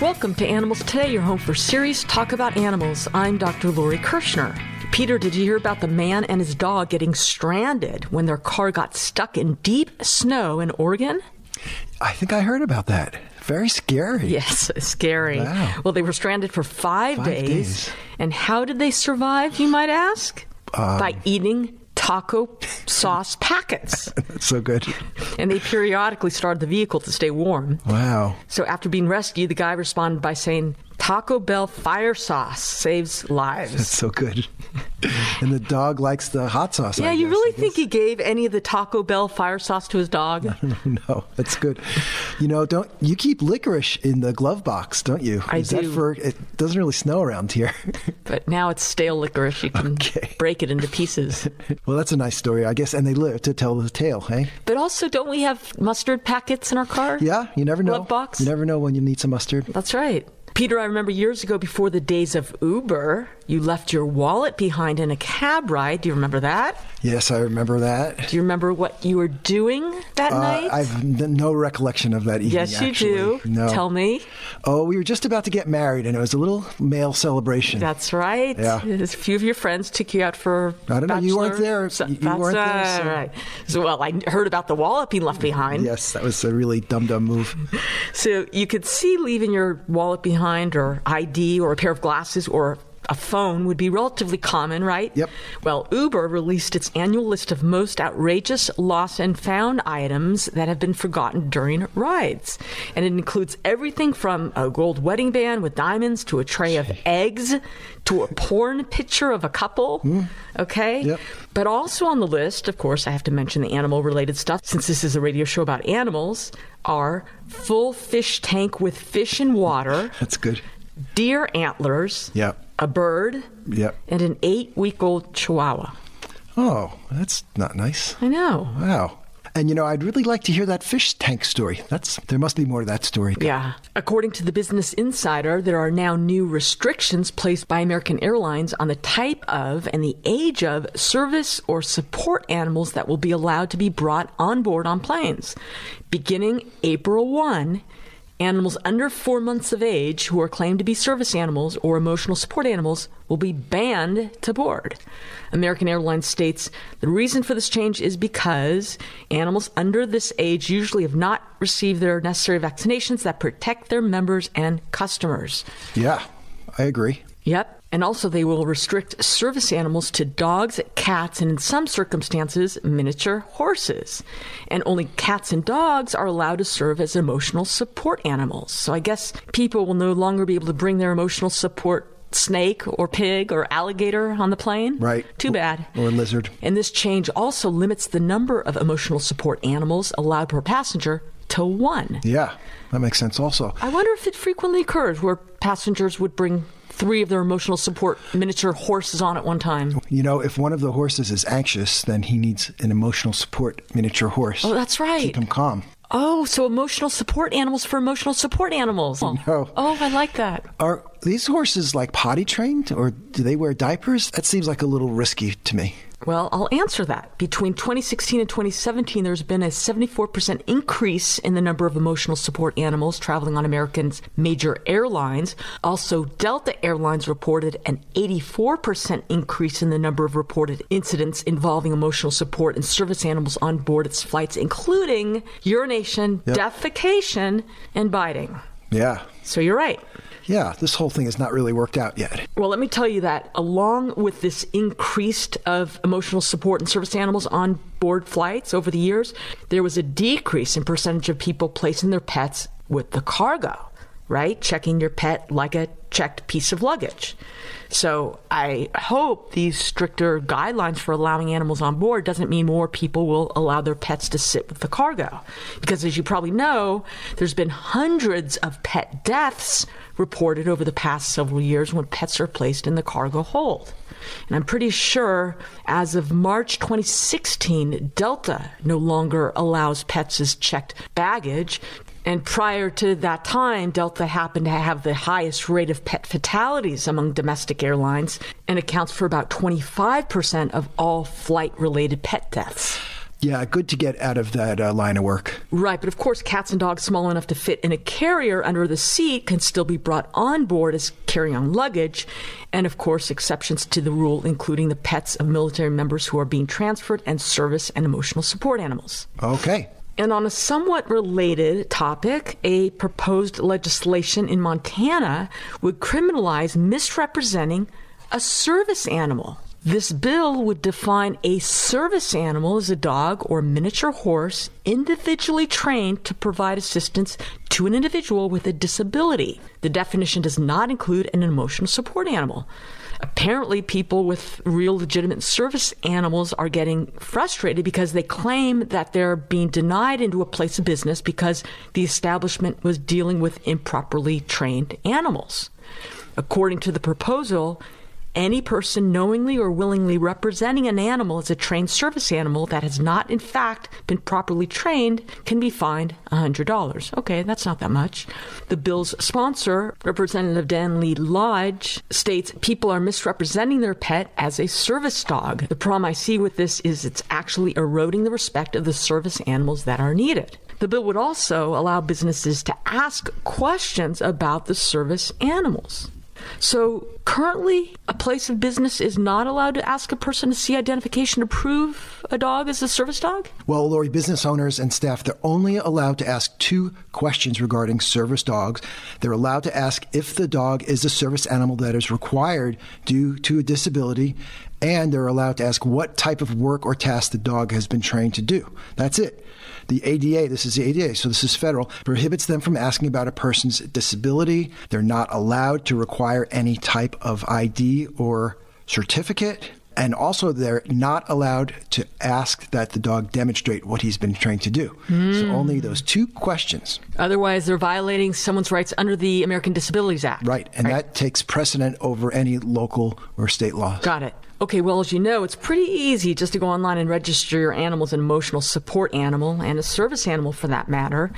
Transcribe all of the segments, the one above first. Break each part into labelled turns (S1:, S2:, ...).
S1: Welcome to Animals Today, your home for serious talk about animals. I'm Dr. Lori Kirschner. Peter, did you hear about the man and his dog getting stranded when their car got stuck in deep snow in Oregon?
S2: I think I heard about that. Very scary.
S1: Yes, scary.
S2: Wow.
S1: Well, they were stranded for five,
S2: Five
S1: days.
S2: days.
S1: And how did they survive, you might ask?
S2: Um,
S1: By eating taco sauce packets.
S2: That's so good.
S1: And they periodically started the vehicle to stay warm.
S2: Wow.
S1: So after being rescued, the guy responded by saying, Taco Bell fire sauce saves lives.
S2: That's so good. and the dog likes the hot sauce.
S1: Yeah, you really think he gave any of the Taco Bell fire sauce to his dog?
S2: No, that's good. You know, don't you keep licorice in the glove box, don't you?
S1: I
S2: Is
S1: do.
S2: That for it doesn't really snow around here.
S1: But now it's stale licorice. You can
S2: Okay.
S1: break it into pieces.
S2: well, that's a nice story, I guess. And they live to tell the tale, hey?
S1: But also, don't we have mustard packets in our car?
S2: Yeah, you never know.
S1: Glove box?
S2: You never know when you need some mustard.
S1: That's right. Peter, I remember years ago before the days of Uber, you left your wallet behind in a cab ride. Do you remember that?
S2: Yes, I remember that.
S1: Do you remember what you were doing that
S2: Uh,
S1: night?
S2: I've no recollection of that evening.
S1: yes, you
S2: actually.
S1: do.
S2: No.
S1: Tell me.
S2: Oh, we were just about to get married, and it was a little male celebration.
S1: That's right.
S2: Yeah.
S1: A few of your friends took you out for.
S2: I don't know, you weren't there.
S1: So-
S2: You- weren't there, so-
S1: right. So, well, I heard about the wallet being left behind.
S2: Yes, that was a really dumb, dumb move.
S1: So you could see leaving your wallet behind, or ID, or a pair of glasses, or a phone would be relatively common, right?
S2: Yep.
S1: Well, Uber released its annual list of most outrageous lost and found items that have been forgotten during rides. And it includes everything from a gold wedding band with diamonds to a tray of eggs to a porn picture of a couple. Hmm. Okay?
S2: Yep.
S1: But also on the list, of course, I have to mention the animal related stuff since this is a radio show about animals, are full fish tank with fish and water,
S2: That's good.
S1: deer antlers,
S2: Yep.
S1: A bird,
S2: Yep.
S1: and an eight week old chihuahua.
S2: Oh, that's not nice.
S1: I know.
S2: Wow. And you know, I'd really like to hear that fish tank story. That's there must be more to that story.
S1: Yeah. According to the Business Insider, there are now new restrictions placed by American Airlines on the type of and the age of service or support animals that will be allowed to be brought on board on planes. Beginning April 1, animals under four months of age who are claimed to be service animals or emotional support animals will be banned to board. American Airlines states the reason for this change is because animals under this age usually have not received their necessary vaccinations that protect their members and customers.
S2: Yeah, I agree.
S1: Yep. And also, they will restrict service animals to dogs, cats, and in some circumstances, miniature horses. And only cats and dogs are allowed to serve as emotional support animals. So I guess people will no longer be able to bring their emotional support snake or pig or alligator on the plane.
S2: Right.
S1: Too bad.
S2: Or lizard.
S1: And this change also limits the number of emotional support animals allowed per passenger to one.
S2: Yeah, that makes sense. Also,
S1: I wonder if it frequently occurs where passengers would bring three of their emotional support miniature horses on at one time.
S2: you know, if one of the horses is anxious, then he needs an emotional support miniature horse.
S1: Oh, that's right.
S2: Keep him calm.
S1: Oh, so emotional support animals for emotional support animals.
S2: No.
S1: Oh, I like that.
S2: Are these horses like potty trained, or do they wear diapers? That seems like a little risky to me.
S1: Well, I'll answer that. Between 2016 and 2017, there's been a 74% increase in the number of emotional support animals traveling on Americans' major airlines. Also, Delta Airlines reported an 84% increase in the number of reported incidents involving emotional support and service animals on board its flights, including urination,
S2: Yep.
S1: defecation, and biting.
S2: Yeah,
S1: So you're right.
S2: yeah. This whole thing has not really worked out yet.
S1: Well, let me tell you that along with this increased of emotional support and service animals on board flights over the years, there was a decrease in percentage of people placing their pets with the cargo, right? Checking your pet like a checked piece of luggage. So I hope these stricter guidelines for allowing animals on board doesn't mean more people will allow their pets to sit with the cargo. Because as you probably know, there's been hundreds of pet deaths reported over the past several years when pets are placed in the cargo hold. And I'm pretty sure as of March 2016, Delta no longer allows pets as checked baggage. And prior to that time, Delta happened to have the highest rate of pet fatalities among domestic airlines and accounts for about 25% of all flight related pet deaths.
S2: Yeah, good to get out of that uh, line of work.
S1: Right, but of course, cats and dogs small enough to fit in a carrier under the seat can still be brought on board as carry on luggage. And of course, exceptions to the rule, including the pets of military members who are being transferred and service and emotional support animals.
S2: Okay.
S1: And on a somewhat related topic, a proposed legislation in Montana would criminalize misrepresenting a service animal. This bill would define a service animal as a dog or miniature horse individually trained to provide assistance to an individual with a disability. The definition does not include an emotional support animal. Apparently, people with real legitimate service animals are getting frustrated because they claim that they're being denied into a place of business because the establishment was dealing with improperly trained animals. According to the proposal, any person knowingly or willingly representing an animal as a trained service animal that has not, in fact, been properly trained can be fined $100. Okay, that's not that much. The bill's sponsor, Representative Denley Loge, states people are misrepresenting their pet as a service dog. The problem I see with this is it's actually eroding the respect of the service animals that are needed. The bill would also allow businesses to ask questions about the service animals. So currently, a place of business is not allowed to ask a person to see identification to prove a dog is a service dog?
S2: Well, Lori, business owners and staff, they're only allowed to ask two questions regarding service dogs. They're allowed to ask if the dog is a service animal that is required due to a disability, and they're allowed to ask what type of work or task the dog has been trained to do. That's it. The ADA, this is the ADA, so this is federal, prohibits them from asking about a person's disability. They're not allowed to require any type of ID or certificate. And also, they're not allowed to ask that the dog demonstrate what he's been trained to do. Mm. So, only those two questions.
S1: Otherwise, they're violating someone's rights under the American Disabilities Act.
S2: Right. And right. that takes precedent over any local or state laws.
S1: Got it. Okay, well, as you know, it's pretty easy just to go online and register your animal as an emotional support animal and a service animal for that matter.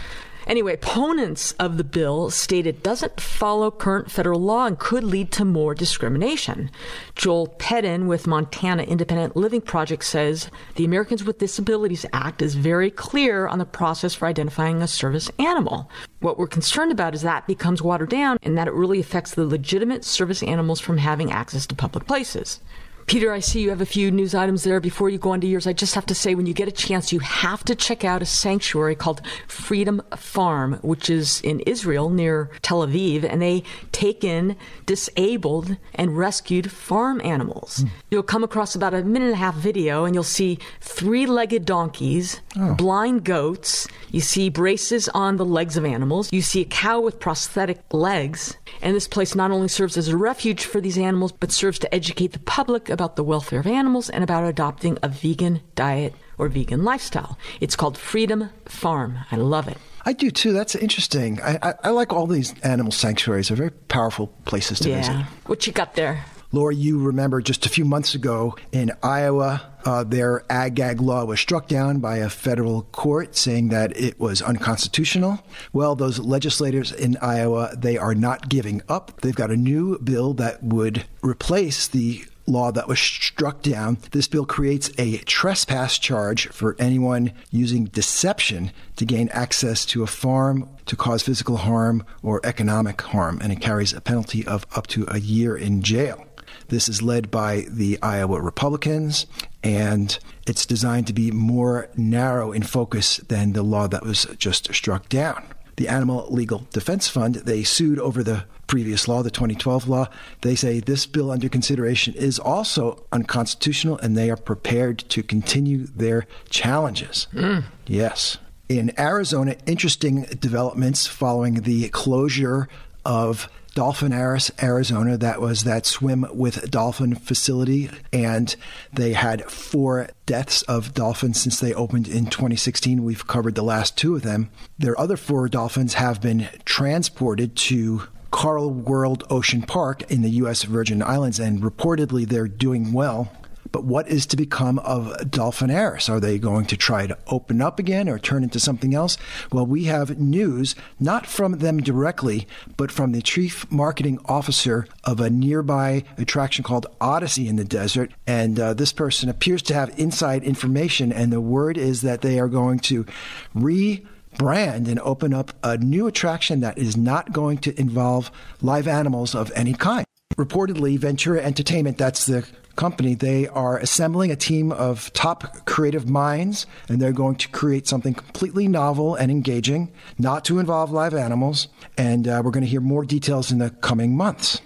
S1: Anyway, opponents of the bill state it doesn't follow current federal law and could lead to more discrimination. Joel Pedden with Montana Independent Living Project says the Americans with Disabilities Act is very clear on the process for identifying a service animal. What we're concerned about is that becomes watered down and that it really affects the legitimate service animals from having access to public places. Peter, I see you have a few news items there before you go on to yours. I just have to say, when you get a chance, you have to check out a sanctuary called Freedom Farm, which is in Israel near Tel Aviv, and they take in disabled and rescued farm animals. Mm. You'll come across about a minute and a half video, and you'll see three legged donkeys, oh. blind goats, you see braces on the legs of animals, you see a cow with prosthetic legs, and this place not only serves as a refuge for these animals, but serves to educate the public about the welfare of animals and about adopting a vegan diet or vegan lifestyle. It's called Freedom Farm. I love it.
S2: I do too. That's interesting. I, I, I like all these animal sanctuaries. They're very powerful places to
S1: yeah.
S2: visit.
S1: What you got there?
S2: Laura, you remember just a few months ago in Iowa, uh, their ag-gag law was struck down by a federal court saying that it was unconstitutional. Well, those legislators in Iowa, they are not giving up. They've got a new bill that would replace the law that was struck down. This bill creates a trespass charge for anyone using deception to gain access to a farm to cause physical harm or economic harm, and it carries a penalty of up to a year in jail. This is led by the Iowa Republicans, and it's designed to be more narrow in focus than the law that was just struck down. The Animal Legal Defense Fund, they sued over the previous law, the 2012 law. They say this bill under consideration is also unconstitutional and they are prepared to continue their challenges. Mm. Yes. In Arizona, interesting developments following the closure of Dolphinaris, Arizona. That was that swim with dolphin facility. And they had four deaths of dolphins since they opened in 2016. We've covered the last two of them. Their other four dolphins have been transported to Coral World Ocean Park in the U.S. Virgin Islands, and reportedly they're doing well. But what is to become of Dolphinaris? Are they going to try to open up again or turn into something else? Well, we have news, not from them directly, but from the chief marketing officer of a nearby attraction called OdySea in the desert. And uh, this person appears to have inside information, and the word is that they are going to re brand and open up a new attraction that is not going to involve live animals of any kind. Reportedly, Ventura Entertainment, that's the company, they are assembling a team of top creative minds and they're going to create something completely novel and engaging, not to involve live animals. And uh, we're going to hear more details in the coming months.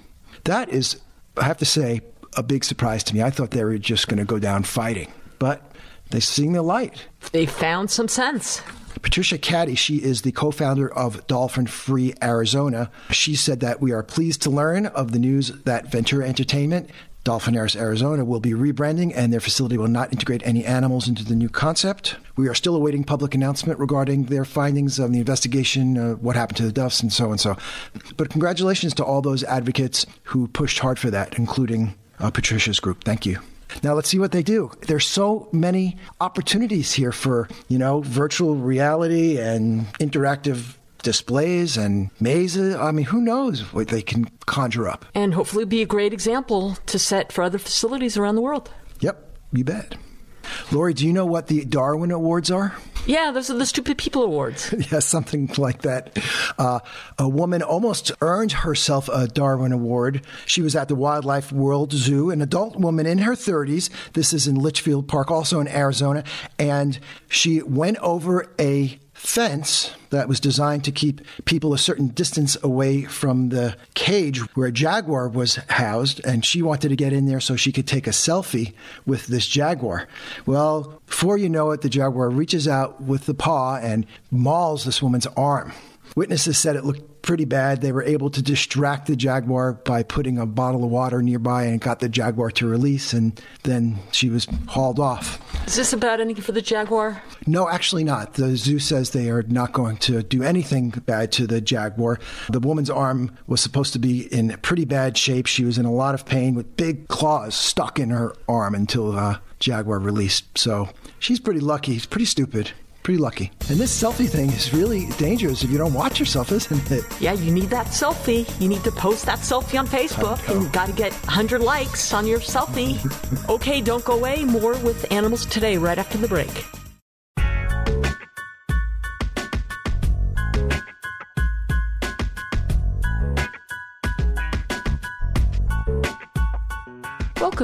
S2: That is, I have to say, a big surprise to me. I thought they were just going to go down fighting, but they're seeing the light.
S1: They found some sense.
S2: Patricia Caddy, she is the co founder of Dolphin Free Arizona. She said that we are pleased to learn of the news that Ventura Entertainment Dolphinaris Arizona will be rebranding and their facility will not integrate any animals into the new concept. We are still awaiting public announcement regarding their findings of the investigation, uh, what happened to the Duffs, and so and so. But congratulations to all those advocates who pushed hard for that, including uh, Patricia's group. Thank you. Now let's see what they do. There's so many opportunities here for, you know, virtual reality and interactive displays and mazes. I mean, who knows what they can conjure up.
S1: And hopefully be a great example to set for other facilities around the world.
S2: Yep, you bet. Lori, do you know what the Darwin Awards are?
S1: Yeah, those are the Stupid People Awards.
S2: yeah, something like that. Uh, a woman almost earned herself a Darwin Award. She was at the Wildlife World Zoo, an adult woman in her 30s. This is in Litchfield Park, also in Arizona. And she went over a fence that was designed to keep people a certain distance away from the cage where a jaguar was housed, and she wanted to get in there so she could take a selfie with this jaguar. Well, before you know it, the jaguar reaches out with the paw and mauls this woman's arm. Witnesses said it looked pretty bad. They were able to distract the jaguar by putting a bottle of water nearby and got the jaguar to release, and then she was hauled off.
S1: Is this about anything for the jaguar?
S2: No, actually not. The zoo says they are not going to do anything bad to the jaguar. The woman's arm was supposed to be in pretty bad shape. She was in a lot of pain with big claws stuck in her arm until uh, jaguar released. So she's pretty lucky. She's pretty stupid pretty lucky. And this selfie thing is really dangerous if you don't watch yourself, isn't it?
S1: Yeah, you need that selfie. You need to post that selfie on Facebook and you got to get 100 likes on your selfie. okay, don't go away. More with Animals Today right after the break.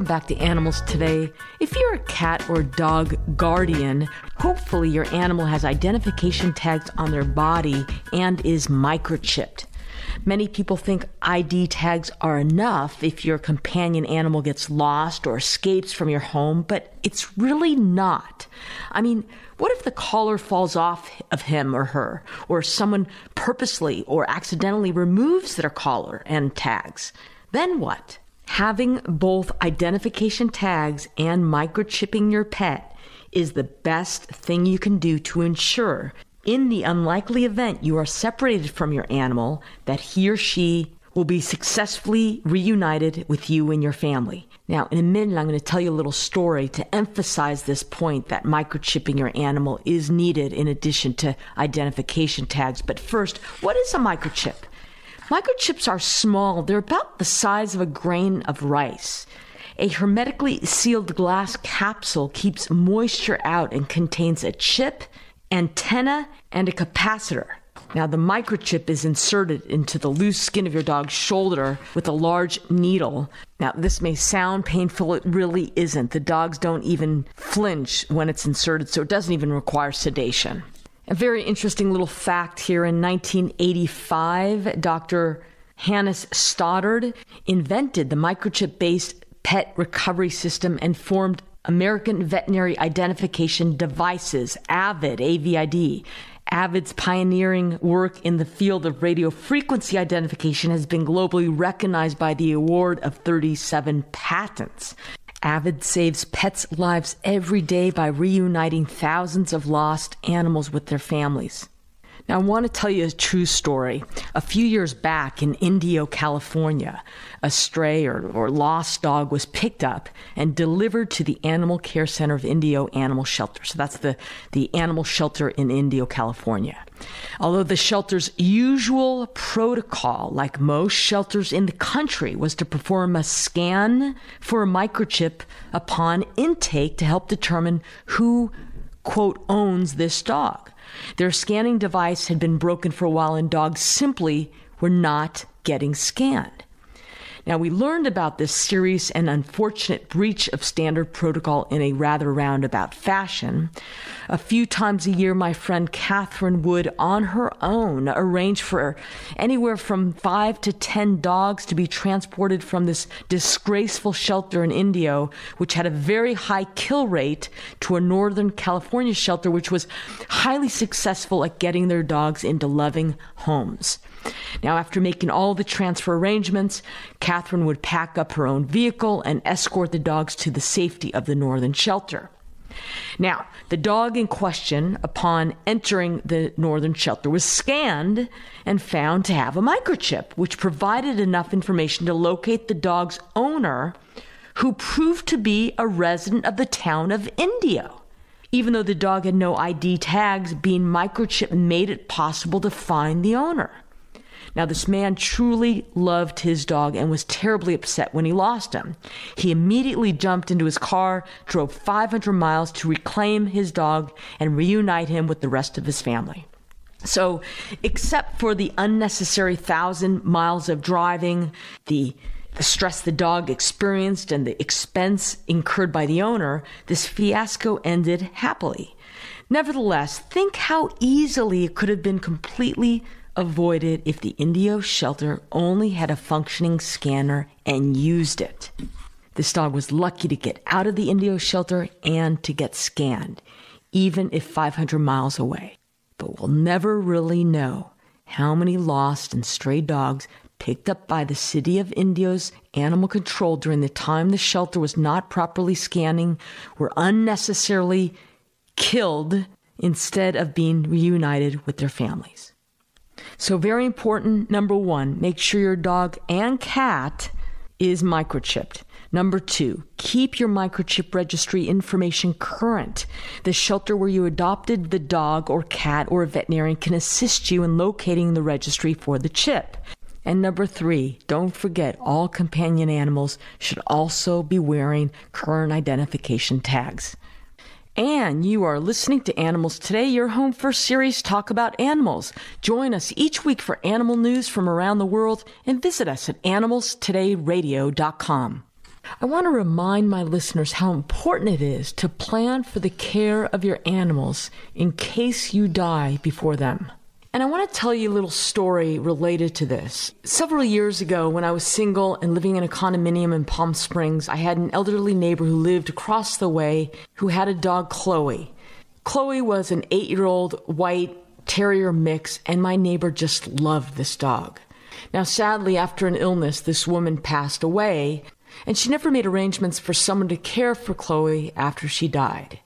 S1: Back to Animals Today. If you're a cat or dog guardian, hopefully your animal has identification tags on their body and is microchipped. Many people think ID tags are enough if your companion animal gets lost or escapes from your home, but it's really not. I mean, what if the collar falls off of him or her, or someone purposely or accidentally removes their collar and tags? Then what? Having both identification tags and microchipping your pet is the best thing you can do to ensure, in the unlikely event you are separated from your animal, that he or she will be successfully reunited with you and your family. Now, in a minute, I'm going to tell you a little story to emphasize this point that microchipping your animal is needed in addition to identification tags. But first, what is a microchip? Microchips are small, they're about the size of a grain of rice. A hermetically sealed glass capsule keeps moisture out and contains a chip, antenna, and a capacitor. Now, the microchip is inserted into the loose skin of your dog's shoulder with a large needle. Now, this may sound painful, it really isn't. The dogs don't even flinch when it's inserted, so it doesn't even require sedation. A very interesting little fact here in 1985, Dr. Hannis Stoddard invented the microchip based pet recovery system and formed American Veterinary Identification Devices, AVID, AVID. AVID's pioneering work in the field of radio frequency identification has been globally recognized by the award of 37 patents. Avid saves pets' lives every day by reuniting thousands of lost animals with their families. Now, I want to tell you a true story. A few years back in Indio, California, a stray or, or, lost dog was picked up and delivered to the Animal Care Center of Indio Animal Shelter. So that's the, the animal shelter in Indio, California. Although the shelter's usual protocol, like most shelters in the country, was to perform a scan for a microchip upon intake to help determine who, quote, owns this dog. Their scanning device had been broken for a while, and dogs simply were not getting scanned. Now, we learned about this serious and unfortunate breach of standard protocol in a rather roundabout fashion. A few times a year, my friend Catherine would, on her own, arrange for anywhere from five to ten dogs to be transported from this disgraceful shelter in Indio, which had a very high kill rate, to a Northern California shelter, which was highly successful at getting their dogs into loving homes. Now, after making all the transfer arrangements, Catherine would pack up her own vehicle and escort the dogs to the safety of the northern shelter. Now, the dog in question, upon entering the northern shelter, was scanned and found to have a microchip, which provided enough information to locate the dog's owner, who proved to be a resident of the town of Indio. Even though the dog had no ID tags, being microchip made it possible to find the owner. Now, this man truly loved his dog and was terribly upset when he lost him. He immediately jumped into his car, drove 500 miles to reclaim his dog and reunite him with the rest of his family. So, except for the unnecessary thousand miles of driving, the the stress the dog experienced and the expense incurred by the owner, this fiasco ended happily. Nevertheless, think how easily it could have been completely avoided if the Indio shelter only had a functioning scanner and used it. This dog was lucky to get out of the Indio shelter and to get scanned, even if 500 miles away. But we'll never really know how many lost and stray dogs picked up by the city of Indio's animal control during the time the shelter was not properly scanning were unnecessarily killed instead of being reunited with their families. So, very important number one, make sure your dog and cat is microchipped. Number two, keep your microchip registry information current. The shelter where you adopted the dog or cat or a veterinarian can assist you in locating the registry for the chip. And number three, don't forget all companion animals should also be wearing current identification tags. And you are listening to Animals Today, your home for series talk about animals. Join us each week for animal news from around the world and visit us at animalstodayradio.com. I want to remind my listeners how important it is to plan for the care of your animals in case you die before them. And I want to tell you a little story related to this. Several years ago, when I was single and living in a condominium in Palm Springs, I had an elderly neighbor who lived across the way who had a dog, Chloe. Chloe was an eight year old white terrier mix, and my neighbor just loved this dog. Now, sadly, after an illness, this woman passed away, and she never made arrangements for someone to care for Chloe after she died.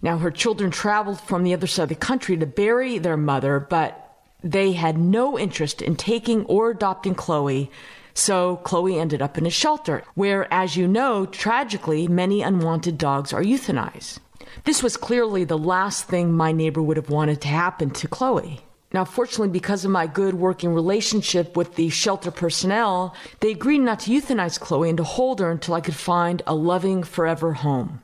S1: Now, her children traveled from the other side of the country to bury their mother, but they had no interest in taking or adopting Chloe. So Chloe ended up in a shelter where, as you know, tragically, many unwanted dogs are euthanized. This was clearly the last thing my neighbor would have wanted to happen to Chloe. Now, fortunately, because of my good working relationship with the shelter personnel, they agreed not to euthanize Chloe and to hold her until I could find a loving forever home.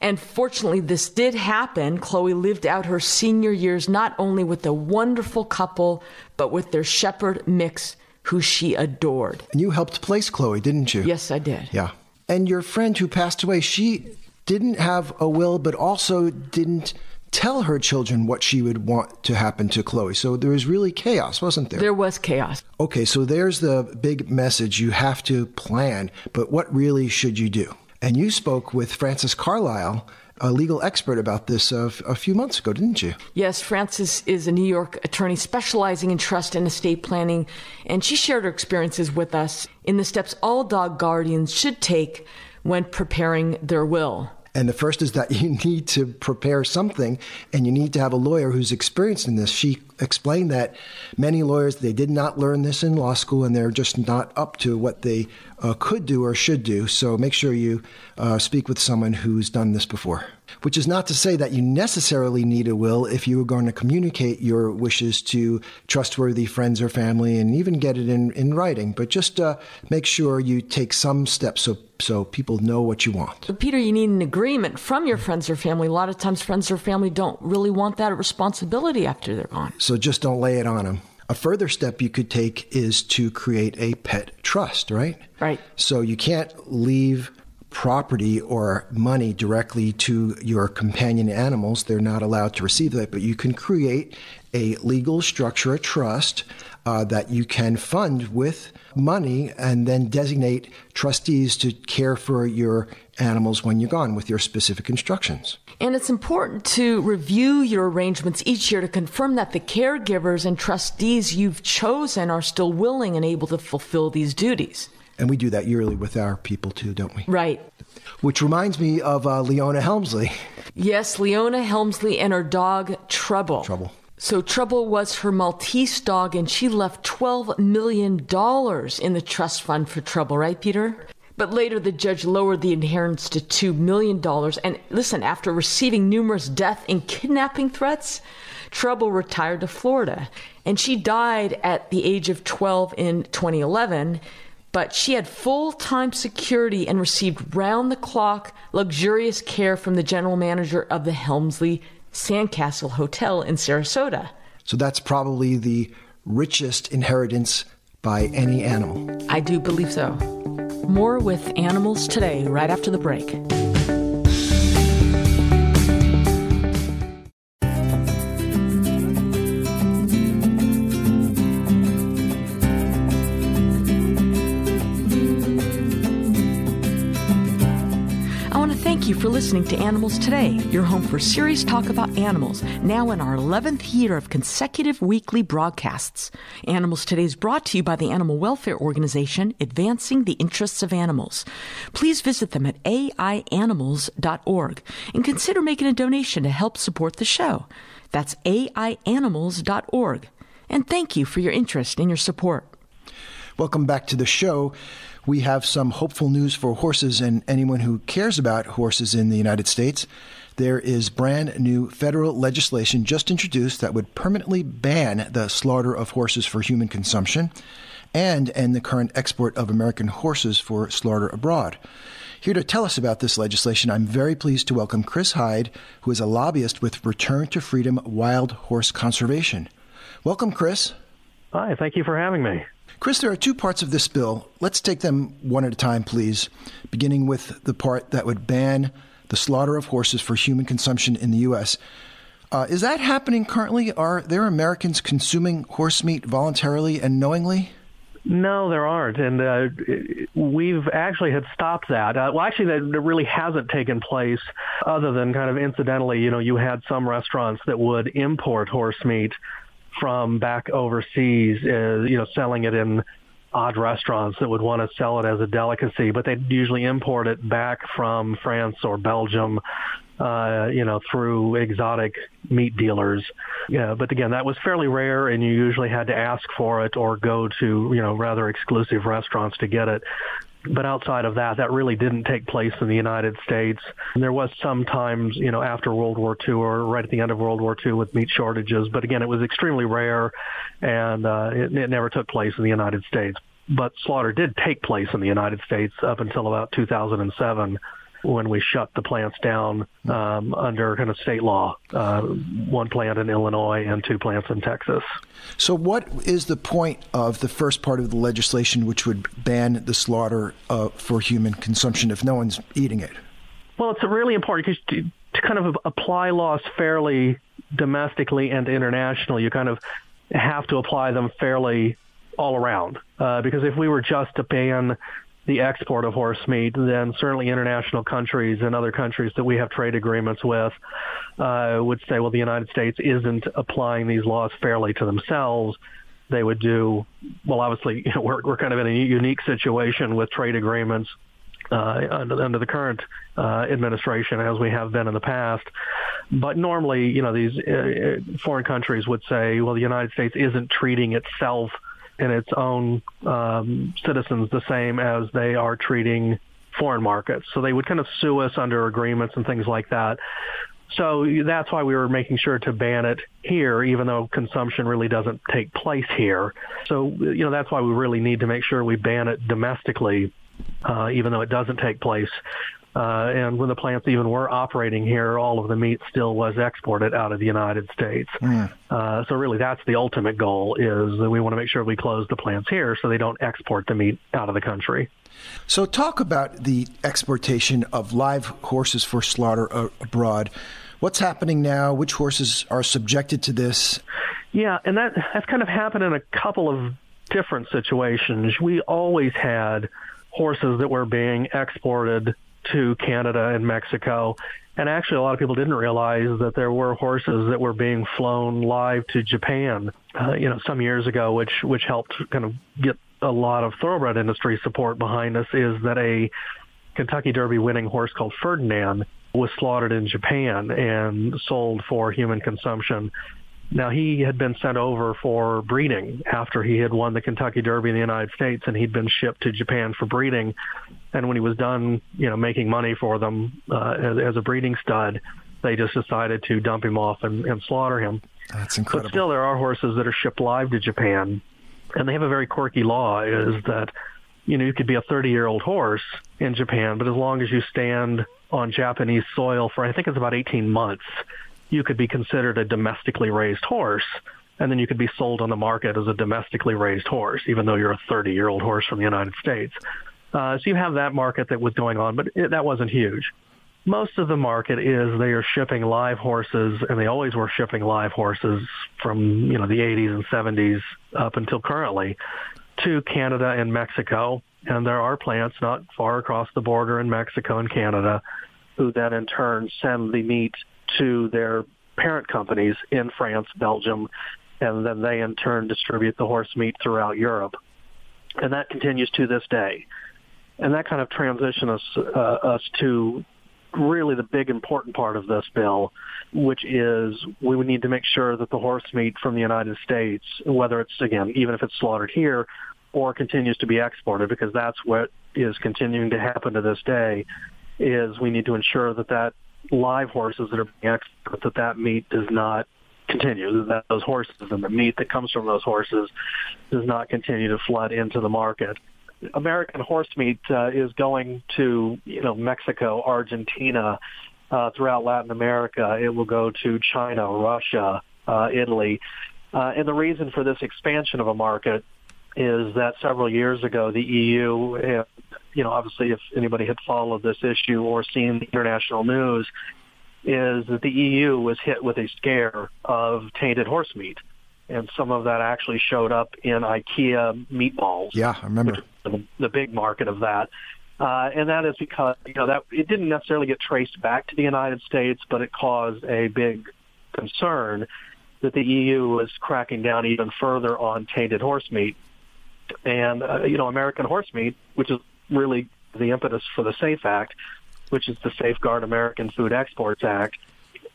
S1: And fortunately, this did happen. Chloe lived out her senior years not only with a wonderful couple, but with their shepherd mix, who she adored.
S2: And you helped place Chloe, didn't you?
S1: Yes, I did.
S2: Yeah. And your friend who passed away, she didn't have a will, but also didn't tell her children what she would want to happen to Chloe. So there was really chaos, wasn't there?
S1: There was chaos.
S2: Okay, so there's the big message. You have to plan, but what really should you do? And you spoke with Frances Carlisle, a legal expert, about this a, a few months ago, didn't you?
S1: Yes, Frances is a New York attorney specializing in trust and estate planning, and she shared her experiences with us in the steps all dog guardians should take when preparing their will.
S2: And the first is that you need to prepare something and you need to have a lawyer who's experienced in this. She explained that many lawyers, they did not learn this in law school and they're just not up to what they uh, could do or should do. So make sure you uh, speak with someone who's done this before. Which is not to say that you necessarily need a will if you are going to communicate your wishes to trustworthy friends or family and even get it in, in writing. But just uh, make sure you take some steps so so people know what you want.
S1: Peter, you need an agreement from your friends or family. A lot of times, friends or family don't really want that responsibility after they're gone.
S2: So just don't lay it on them. A further step you could take is to create a pet trust, right?
S1: Right.
S2: So you can't leave property or money directly to your companion animals. They're not allowed to receive that, but you can create a legal structure, a trust uh, that you can fund with money and then designate trustees to care for your animals when you're gone with your specific instructions.
S1: And it's important to review your arrangements each year to confirm that the caregivers and trustees you've chosen are still willing and able to fulfill these duties.
S2: And we do that yearly with our people too, don't we?
S1: Right.
S2: Which reminds me of uh, Leona Helmsley.
S1: Yes, Leona Helmsley and her dog Trouble.
S2: Trouble.
S1: So Trouble was her Maltese dog, and she left $12 million in the trust fund for Trouble, right, Peter? But later, the judge lowered the inheritance to $2 million. And listen, after receiving numerous death and kidnapping threats, Trouble retired to Florida. And she died at the age of 12 in 2011 but she had full time security and received round the clock luxurious care from the general manager of the Helmsley Sandcastle Hotel in Sarasota.
S2: So that's probably the richest inheritance by any animal.
S1: I do believe so. More with animals today, right after the break. You for listening to Animals Today, your home for serious talk about animals, now in our 11th year of consecutive weekly broadcasts. Animals Today is brought to you by the Animal Welfare Organization, advancing the interests of animals. Please visit them at aianimals.org and consider making a donation to help support the show. That's aianimals.org. And thank you for your interest and your support.
S2: Welcome back to the show we have some hopeful news for horses and anyone who cares about horses in the United States. There is brand new federal legislation just introduced that would permanently ban the slaughter of horses for human consumption and end the current export of American horses for slaughter abroad. Here to tell us about this legislation, I'm very pleased to welcome Chris Heyde, who is a lobbyist with Return to Freedom Wild Horse Conservation. Welcome, Chris.
S3: Hi, thank you for having me.
S2: Chris, there are two parts of this bill. Let's take them one at a time, please, beginning with the part that would ban the slaughter of horses for human consumption in the U.S. Uh, is that happening currently? Are there Americans consuming horse meat voluntarily and knowingly?
S3: No, there aren't, and uh, we've actually had stopped that. Uh, well, actually, that really hasn't taken place, other than kind of incidentally. You know, you had some restaurants that would import horse meat from back overseas, uh, you know, selling it in odd restaurants that would want to sell it as a delicacy, but they'd usually import it back from France or Belgium, uh, you know, through exotic meat dealers. Yeah, but again, that was fairly rare, and you usually had to ask for it or go to, you know, rather exclusive restaurants to get it. But outside of that, that really didn't take place in the United States. And there was sometimes, you know, after World War II or right at the end of World War II with meat shortages. But again, it was extremely rare, and uh, it, it never took place in the United States. But slaughter did take place in the United States up until about 2007 when we shut the plants down um, under kind of state law, uh, one plant in Illinois and two plants in Texas.
S2: So, what is the point of the first part of the legislation, which would ban the slaughter uh, for human consumption if no one's eating it?
S3: Well, it's really important because to, to kind of apply laws fairly domestically and internationally, you kind of have to apply them fairly all around. Uh, because if we were just to ban the export of horse meat, then certainly international countries and other countries that we have trade agreements with uh, would say, well, the United States isn't applying these laws fairly to themselves. They would do, well, obviously, you know, we're, we're kind of in a unique situation with trade agreements uh, under, under, the current uh, administration as we have been in the past. But normally, you know, these uh, foreign countries would say, well, the United States isn't treating itself and its own um, citizens the same as they are treating foreign markets. So they would kind of sue us under agreements and things like that. So that's why we were making sure to ban it here, even though consumption really doesn't take place here. So, you know, that's why we really need to make sure we ban it domestically, uh, even though it doesn't take place. Uh, and when the plants even were operating here, all of the meat still was exported out of the United States. Mm. Uh, so really, that's the ultimate goal: is that we want to make sure we close the plants here so they don't export the meat out of the country.
S2: So, talk about the exportation of live horses for slaughter abroad. What's happening now? Which horses are subjected to this?
S3: Yeah, and that that's kind of happened in a couple of different situations. We always had horses that were being exported to Canada and Mexico. And actually, a lot of people didn't realize that there were horses that were being flown live to Japan, uh, you know, some years ago, which which helped kind of get a lot of thoroughbred industry support behind us is that a Kentucky Derby winning horse called Ferdinand was slaughtered in Japan and sold for human consumption. Now he had been sent over for breeding after he had won the Kentucky Derby in the United States and he'd been shipped to Japan for breeding. And when he was done, you know, making money for them uh, as, as a breeding stud, they just decided to dump him off and, and slaughter him.
S2: That's incredible.
S3: But still, there are horses that are shipped live to Japan and they have a very quirky law is that you know you could be a 30 year old horse in Japan, but as long as you stand on Japanese soil for I think it's about 18 months, you could be considered a domestically raised horse, and then you could be sold on the market as a domestically raised horse, even though you're a 30 year old horse from the United States. Uh, so you have that market that was going on, but it, that wasn't huge most of the market is they are shipping live horses, and they always were shipping live horses from you know the 80s and 70s up until currently to Canada and Mexico. And there are plants not far across the border in Mexico and Canada who then in turn send the meat to their parent companies in France, Belgium, and then they in turn distribute the horse meat throughout Europe. And that continues to this day. And that kind of transitions us, uh, us to really the big important part of this bill, which is we would need to make sure that the horse meat from the United States, whether it's again, even if it's slaughtered here or continues to be exported, because that's what is continuing to happen to this day, is we need to ensure that that live horses that are being exported, that that meat does not continue, that those horses and the meat that comes from those horses does not continue to flood into the market. American horse meat uh, is going to you know Mexico, Argentina, uh, throughout Latin America. It will go to China, Russia, uh, Italy, uh, and the reason for this expansion of a market is that several years ago the EU, you know, obviously if anybody had followed this issue or seen the international news, is that the EU was hit with a scare of tainted horse meat and some of that actually showed up in IKEA meatballs.
S2: Yeah, I remember
S3: the, the big market of that. Uh, and that is because you know that it didn't necessarily get traced back to the United States, but it caused a big concern that the EU was cracking down even further on tainted horse meat. And uh, you know, American horse meat, which is really the impetus for the SAFE Act, which is the Safeguard American Food Exports Act,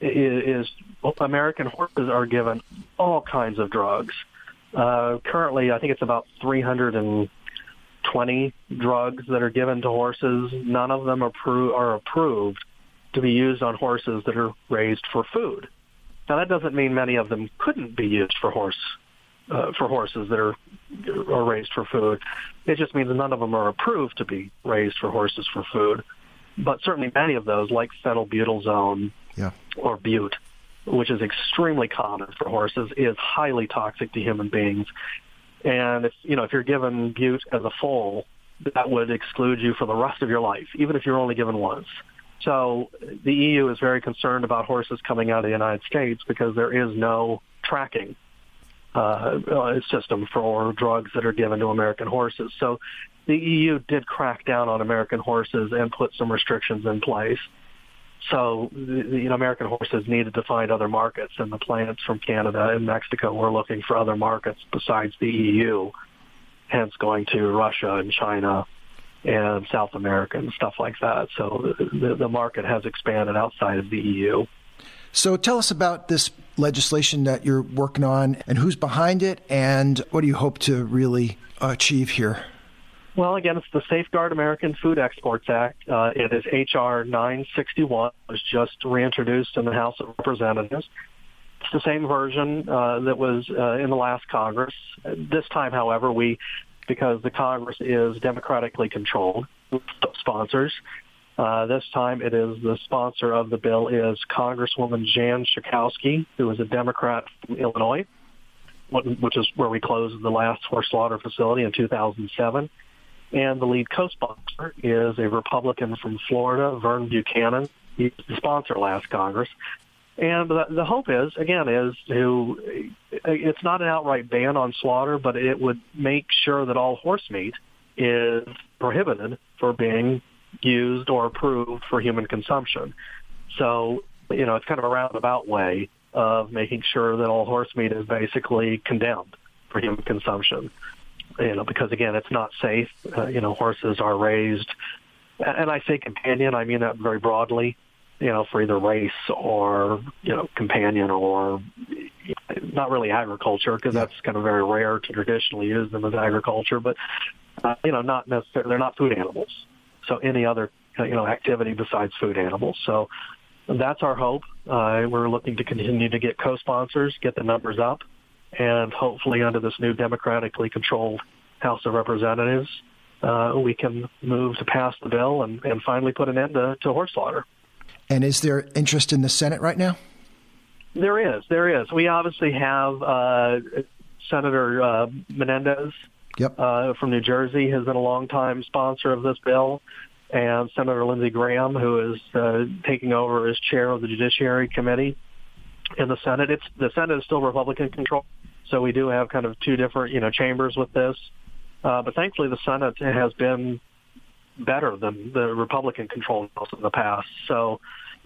S3: is, is American horses are given all kinds of drugs. Uh, currently, I think it's about 320 drugs that are given to horses. None of them are, are approved to be used on horses that are raised for food. Now, that doesn't mean many of them couldn't be used for horse uh, for horses that are are raised for food. It just means none of them are approved to be raised for horses for food. But certainly many of those, like phenylbutazone,
S2: yeah.
S3: or bute, which is extremely common for horses, is highly toxic to human beings. And if you know if you're given bute as a foal, that would exclude you for the rest of your life, even if you're only given once. So the EU is very concerned about horses coming out of the United States because there is no tracking uh, uh system for drugs that are given to American horses. So the EU did crack down on American horses and put some restrictions in place. So, you know, American horses needed to find other markets, and the plants from Canada and Mexico were looking for other markets besides the EU, hence going to Russia and China and South America and stuff like that. So the, the market has expanded outside of the EU.
S2: So tell us about this legislation that you're working on and who's behind it and what do you hope to really achieve here?
S3: Well, again, it's the Safeguard American Food Exports Act. Uh, it is H.R. 961. It was just reintroduced in the House of Representatives. It's the same version uh, that was uh, in the last Congress. This time, however, we, because the Congress is democratically controlled, sponsors. Uh, this time, it is the sponsor of the bill is Congresswoman Jan Schakowsky, who is a Democrat from Illinois, which is where we closed the last horse slaughter facility in 2007. And the lead co-sponsor is a Republican from Florida, Vern Buchanan. He's the sponsor last Congress. And the, the hope is, again, is to, it's not an outright ban on slaughter, but it would make sure that all horse meat is prohibited for being used or approved for human consumption. So, you know, it's kind of a roundabout way of making sure that all horse meat is basically condemned for human consumption. You know, because again, it's not safe. Uh, you know, horses are raised, and I say companion, I mean that very broadly you know, for either race or, you know, companion or not really agriculture because that's kind of very rare to traditionally use them as agriculture, but, uh, you know, not necessarily, they're not food animals. So any other, you know, activity besides food animals. So that's our hope. Uh, we're looking to continue to get co-sponsors, get the numbers up, and hopefully under this new democratically controlled House of Representatives, uh, we can move to pass the bill and, and finally put an end to, to horse slaughter.
S2: And is there interest in the Senate right now?
S3: There is. There is. We obviously have uh, Senator uh, Menendez
S2: yep.
S3: uh, from New Jersey has been a long-time sponsor of this bill, and Senator Lindsey Graham, who is uh, taking over as chair of the Judiciary Committee in the Senate. It's the Senate is still Republican controlled, so we do have kind of two different you know chambers with this. Uh, but thankfully, the Senate has been better than the Republican controlled House in the past. So,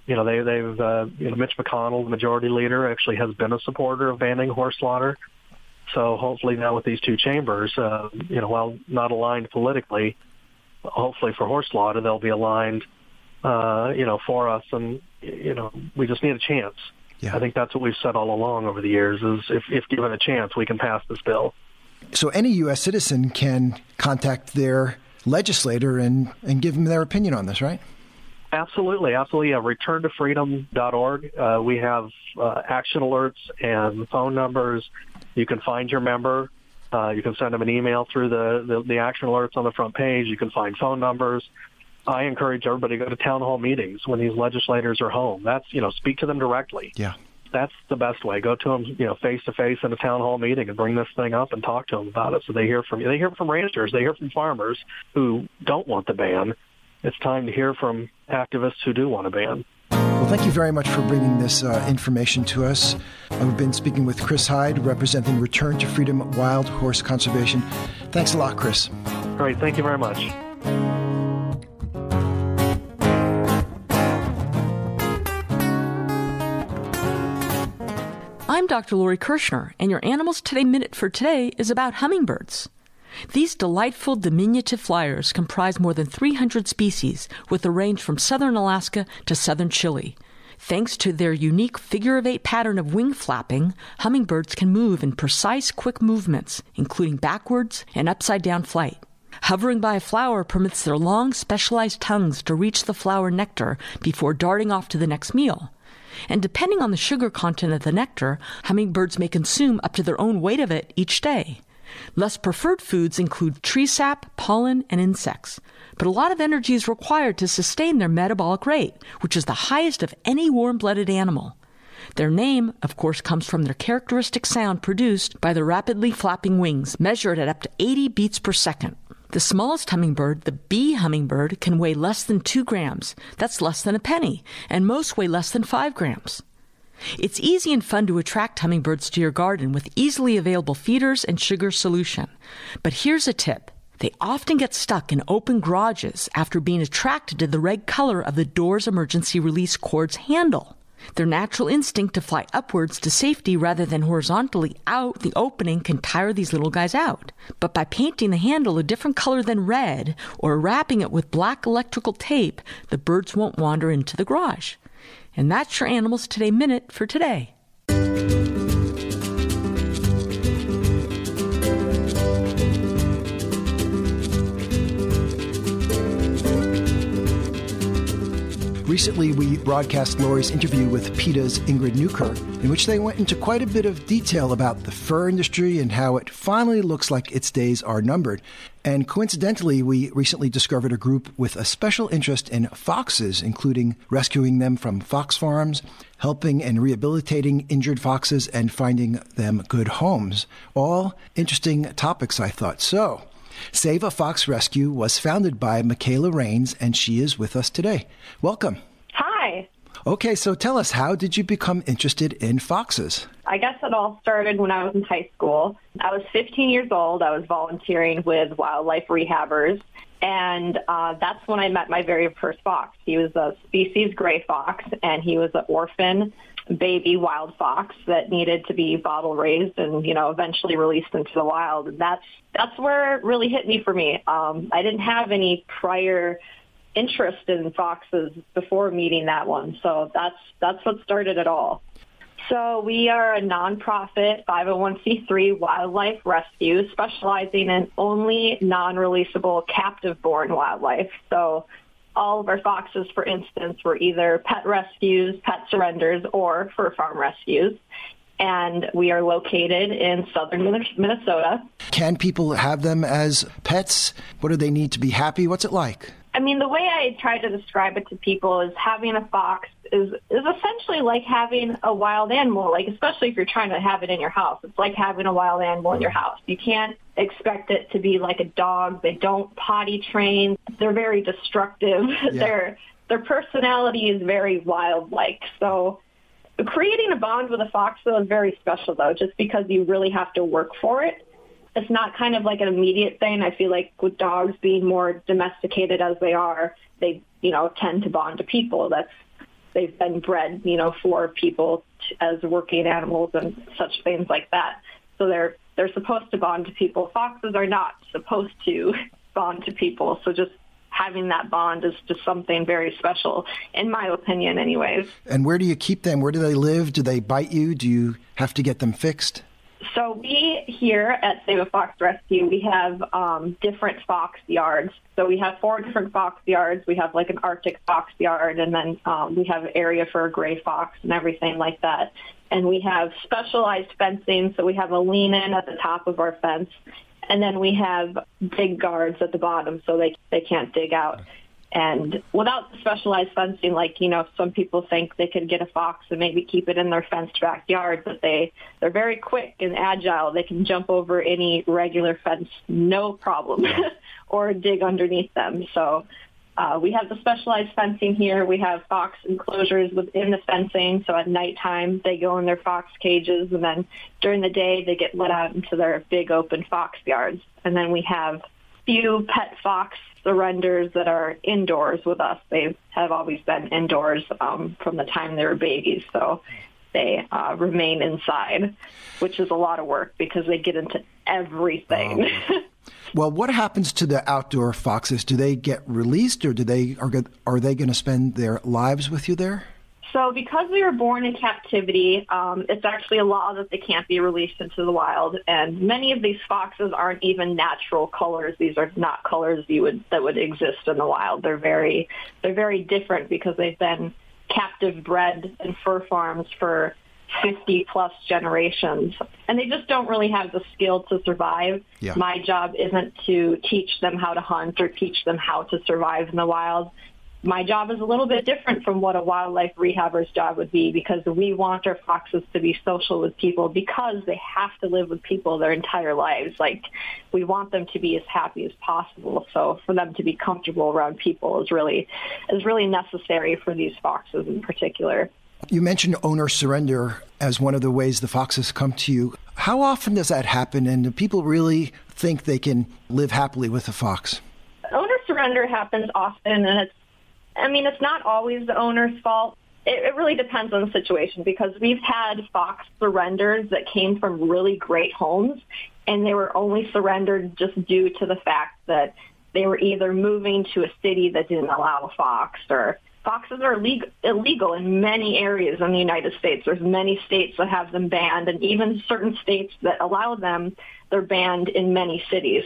S3: you know, they, they've, uh, you know, Mitch McConnell, the majority leader, actually has been a supporter of banning horse slaughter. So hopefully now with these two chambers, uh, you know, while not aligned politically, hopefully for horse slaughter, they'll be aligned, uh, you know, for us. And, you know, we just need a chance. Yeah. I think that's what we've said all along over the years is if, if given a chance, we can pass this bill.
S2: So any U.S. citizen can contact their legislator and, and give them their opinion on this, right?
S3: Absolutely, absolutely. Yeah, returntofreedom.org. Uh, we have uh, action alerts and phone numbers. You can find your member. Uh, you can send them an email through the, the, the action alerts on the front page. You can find phone numbers. I encourage everybody to go to town hall meetings when these legislators are home. That's you know speak to them directly.
S2: Yeah
S3: that's the best way. Go to them, you know, face to face in a town hall meeting and bring this thing up and talk to them about it. So they hear from you. They hear from ranchers. They hear from farmers who don't want the ban. It's time to hear from activists who do want a ban.
S2: Well, thank you very much for bringing this uh, information to us. I've been speaking with Chris Heyde, representing Return to Freedom Wild Horse Conservation. Thanks a lot, Chris.
S3: Great. Thank you very much.
S1: I'm Dr. Lori Kirschner, and your Animals Today Minute for today is about hummingbirds. These delightful diminutive flyers comprise more than 300 species with a range from southern Alaska to southern Chile. Thanks to their unique figure of eight pattern of wing flapping, hummingbirds can move in precise, quick movements, including backwards and upside down flight. Hovering by a flower permits their long, specialized tongues to reach the flower nectar before darting off to the next meal. And depending on the sugar content of the nectar, hummingbirds may consume up to their own weight of it each day. Less preferred foods include tree sap, pollen, and insects. But a lot of energy is required to sustain their metabolic rate, which is the highest of any warm blooded animal. Their name, of course, comes from their characteristic sound produced by the rapidly flapping wings, measured at up to 80 beats per second. The smallest hummingbird, the bee hummingbird, can weigh less than 2 grams. That's less than a penny, and most weigh less than 5 grams. It's easy and fun to attract hummingbirds to your garden with easily available feeders and sugar solution. But here's a tip. They often get stuck in open garages after being attracted to the red color of the door's emergency release cord's handle. Their natural instinct to fly upwards to safety rather than horizontally out the opening can tire these little guys out. But by painting the handle a different color than red or wrapping it with black electrical tape, the birds won't wander into the garage. And that's your Animals Today Minute for today.
S2: Recently, we broadcast Lori's interview with PETA's Ingrid Newkirk, in which they went into quite a bit of detail about the fur industry and how it finally looks like its days are numbered. And coincidentally, we recently discovered a group with a special interest in foxes, including rescuing them from fox farms, helping and rehabilitating injured foxes, and finding them good homes. All interesting topics, I thought. So, Save a Fox Rescue was founded by Mikayla Raines, and she is with us today. Welcome.
S4: Hi.
S2: Okay, so tell us, how did you become interested in foxes?
S4: I guess it all started when I was in high school. I was 15 years old. I was volunteering with wildlife rehabbers, and uh, that's when I met my very first fox. He was a species gray fox, and he was an orphan baby wild fox that needed to be bottle raised and you know eventually released into the wild. And that's that's where it really hit me for me. Um, I didn't have any prior interest in foxes before meeting that one, so that's that's what started it all. So we are a nonprofit 501c3 wildlife rescue specializing in only non-releasable captive-born wildlife. So all of our foxes, for instance, were either pet rescues, pet surrenders, or fur farm rescues. And we are located in southern Minnesota.
S2: Can people have them as pets? What do they need to be happy? What's it like?
S4: I mean, the way I try to describe it to people is having a fox is is essentially like having a wild animal. Like especially if you're trying to have it in your house, it's like having a wild animal in your house. You can't expect it to be like a dog. They don't potty train. They're very destructive. Yeah. their their personality is very wild like. So creating a bond with a fox though is very special though, just because you really have to work for it it's not kind of like an immediate thing. I feel like with dogs being more domesticated as they are, they, you know, tend to bond to people. That's they've been bred, you know, for people as working animals and such things like that. So they're they're supposed to bond to people. Foxes are not supposed to bond to people. So just having that bond is just something very special, in my opinion, anyways.
S2: And where do you keep them? Where do they live? Do they bite you? Do you have to get them fixed?
S4: So we here at Save a Fox Rescue, we have um, different fox yards. So we have four different fox yards. We have like an Arctic fox yard, and then um, we have area for a gray fox and everything like that. And we have specialized fencing. So we have a lean in at the top of our fence, and then we have big guards at the bottom, so they they can't dig out. And without the specialized fencing, like, you know, some people think they could get a fox and maybe keep it in their fenced backyard, but they, they're very quick and agile. They can jump over any regular fence, no problem, or dig underneath them. So uh, we have the specialized fencing here. We have fox enclosures within the fencing. So at nighttime, they go in their fox cages, and then during the day, they get let out into their big open fox yards. And then we have few pet fox surrenders that are indoors with us. They have always been indoors um, from the time they were babies, so they uh, remain inside, which is a lot of work because they get into everything.
S2: Oh. well, what happens to the outdoor foxes? Do they get released, or do they are are they going to spend their lives with you there?
S4: So because they were born in captivity, um, it's actually a law that they can't be released into the wild. And many of these foxes aren't even natural colors. These are not colors you would that would exist in the wild. They're very they're very different because they've been captive bred in fur farms for 50 plus generations and they just don't really have the skill to survive. Yeah. My job isn't to teach them how to hunt or teach them how to survive in the wild my job is a little bit different from what a wildlife rehabber's job would be because we want our foxes to be social with people because they have to live with people their entire lives. Like we want them to be as happy as possible. So for them to be comfortable around people is really is really necessary for these foxes in particular.
S2: You mentioned owner surrender as one of the ways the foxes come to you. How often does that happen and do people really think they can live happily with a fox?
S4: Owner surrender happens often and it's I mean, it's not always the owner's fault. it, it really depends on the situation because we've had fox surrenders that came from really great homes and they were only surrendered just due to the fact that they were either moving to a city that didn't allow a fox or foxes are illegal, illegal in many areas in the United States. There's many states that have them banned and even certain states that allow them, they're banned in many cities.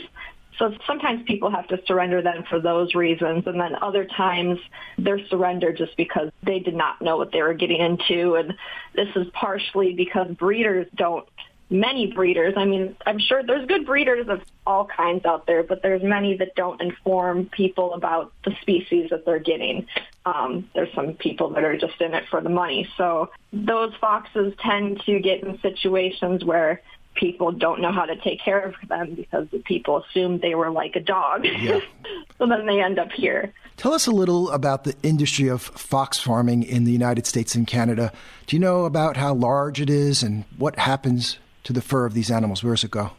S4: So sometimes people have to surrender them for those reasons, and then other times they're surrendered just because they did not know what they were getting into. And this is partially because breeders don't many breeders. I mean, I'm sure there's good breeders of all kinds out there, but there's many that don't inform people about the species that they're getting. Um, there's some people that are just in it for the money. So those foxes tend to get in situations where people don't know how to take care of them because the people assume they were like a dog. Yeah. so then they end up here.
S2: Tell us a little about the industry of fox farming in the United States and Canada. Do you know about how large it is and what happens to the fur of these animals? Where does it go?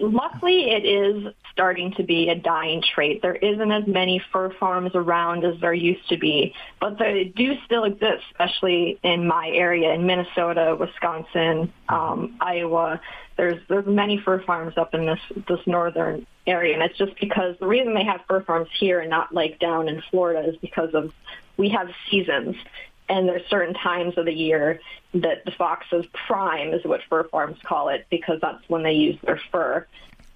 S4: Luckily, it is starting to be a dying trait. There isn't as many fur farms around as there used to be, but they do still exist, especially in my area in Minnesota, Wisconsin, um, Iowa. There's there's many fur farms up in this this northern area, and it's just because the reason they have fur farms here and not like down in Florida is because of we have seasons and there's certain times of the year that the fox's prime is what fur farms call it because that's when they use their fur.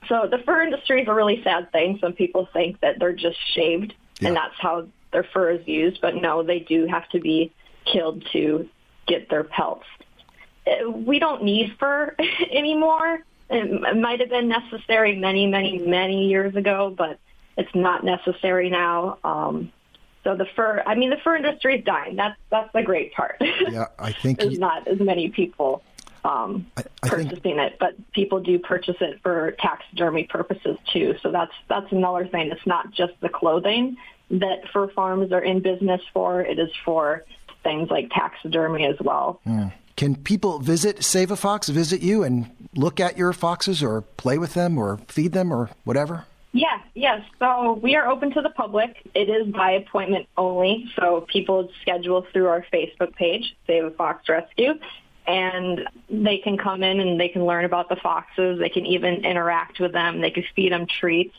S4: So the fur industry is a really sad thing. Some people think that they're just shaved yeah. and that's how their fur is used, but no, they do have to be killed to get their pelts. We don't need fur anymore. It might have been necessary many, many, many years ago, but it's not necessary now. Um, so the fur, I mean, the fur industry is dying. That's that's the great part.
S2: Yeah, I think
S4: there's you, not as many people um, I, I purchasing think, it, but people do purchase it for taxidermy purposes too. So that's that's another thing. It's not just the clothing that fur farms are in business for. It is for things like taxidermy as well.
S2: Mm. Can people visit Save a Fox, visit you, and look at your foxes, or play with them, or feed them, or whatever?
S4: Yeah, yes. So we are open to the public. It is by appointment only. So people schedule through our Facebook page, Save a Fox Rescue, and they can come in and they can learn about the foxes. They can even interact with them. They can feed them treats.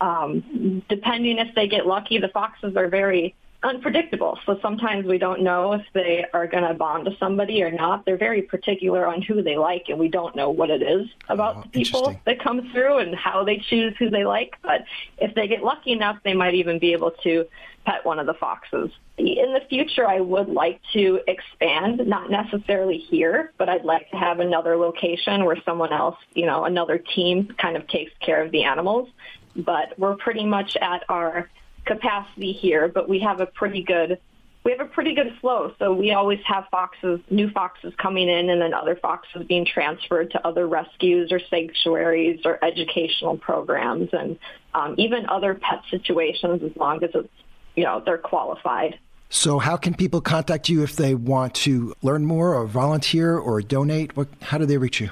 S4: Um, depending if they get lucky, the foxes are very unpredictable. So sometimes we don't know if they are going to bond to somebody or not. They're very particular on who they like, and we don't know what it is about oh, the people that come through and how they choose who they like. But if they get lucky enough, they might even be able to pet one of the foxes. In the future, I would like to expand, not necessarily here, but I'd like to have another location where someone else, you know, another team kind of takes care of the animals. But we're pretty much at our capacity here, but we have a pretty good we have a pretty good flow. So we always have foxes, new foxes coming in, and then other foxes being transferred to other rescues or sanctuaries or educational programs, and um, even other pet situations, as long as it's you know they're qualified.
S2: So, how can people contact you if they want to learn more, or volunteer, or donate? What, how do they reach you?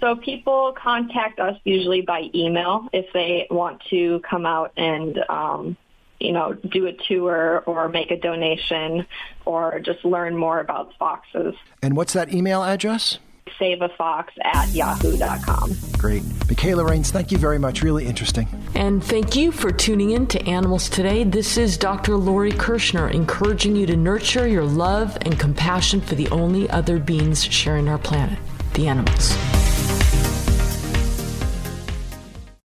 S4: So people contact us usually by email if they want to come out and um, you know, do a tour or make a donation or just learn more about foxes.
S2: And what's that email address?
S4: saveafox at yahoo.com.
S2: Great. Mikayla Raines, thank you very much. Really interesting.
S1: And thank you for tuning in to Animals Today. This is Dr. Lori Kirschner encouraging you to nurture your love and compassion for the only other beings sharing our planet, the animals.